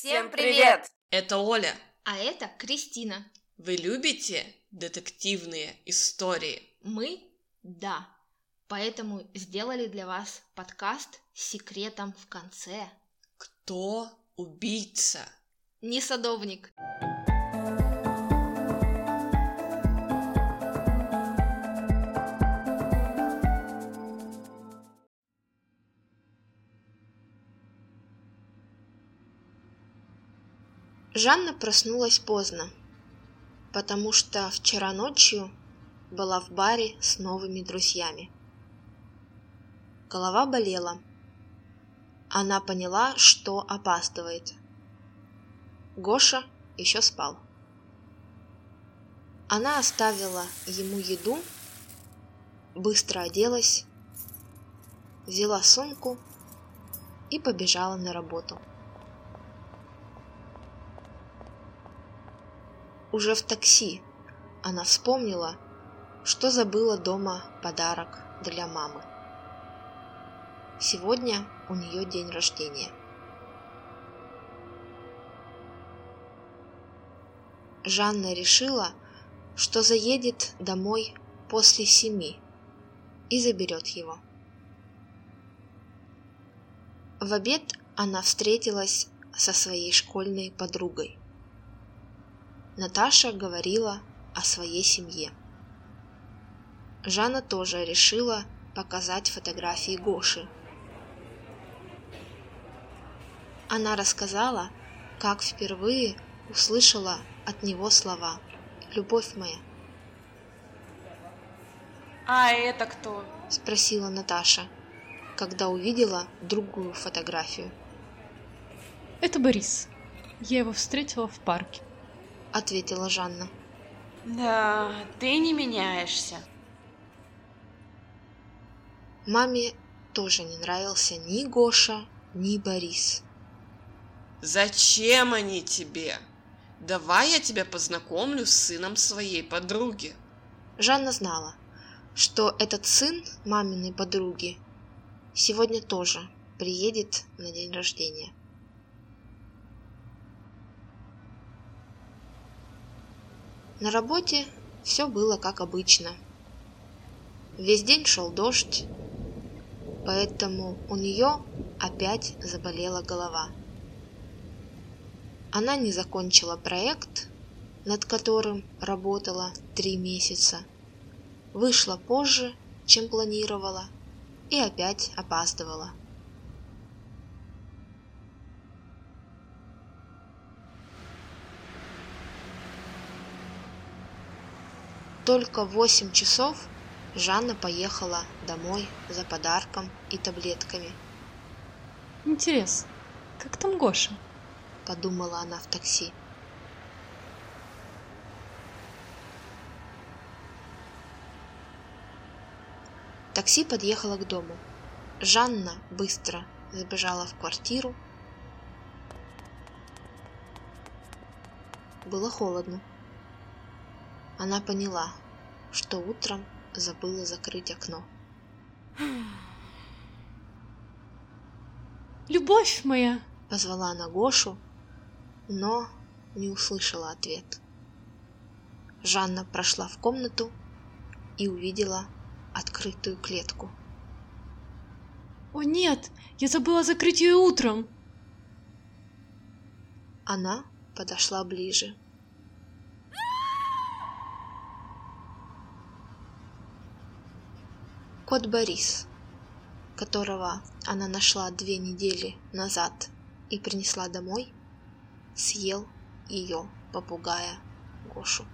Всем привет! Это Оля. А это Кристина. Вы любите детективные истории? Мы – да. Поэтому сделали для вас подкаст с секретом в конце. Кто убийца? Не садовник. Жанна проснулась поздно, потому что вчера ночью была в баре с новыми друзьями. Голова болела. Она поняла, что опаздывает. Гоша еще спал. Она оставила ему еду, быстро оделась, взяла сумку и побежала на работу. Уже в такси она вспомнила, что забыла дома подарок для мамы. Сегодня у нее день рождения. Жанна решила, что заедет домой после семи и заберет его. В обед она встретилась со своей школьной подругой. Наташа говорила о своей семье. Жанна тоже решила показать фотографии Гоши. Она рассказала, как впервые услышала от него слова «Любовь моя». А это кто? – спросила Наташа, когда увидела другую фотографию. Это Борис. Я его встретила в парке. — ответила Жанна. Да, ты не меняешься. Маме тоже не нравился ни Гоша, ни Борис. Зачем они тебе? Давай я тебя познакомлю с сыном своей подруги. Жанна знала, что этот сын маминой подруги сегодня тоже приедет на день рождения. На работе все было как обычно. Весь день шел дождь, поэтому у нее опять заболела голова. Она не закончила проект, над которым работала три месяца, вышла позже, чем планировала, и опять опаздывала. Только в восемь часов Жанна поехала домой за подарком и таблетками. Интересно, как там Гоша? Подумала она в такси. Такси подъехало к дому. Жанна быстро забежала в квартиру. Было холодно. Она поняла, что утром забыла закрыть окно. Любовь моя! Позвала она Гошу, но не услышала ответ. Жанна прошла в комнату и увидела открытую клетку. О нет, я забыла закрыть ее утром. Она подошла ближе. Кот Борис, которого она нашла две недели назад и принесла домой, съел ее попугая Гошу.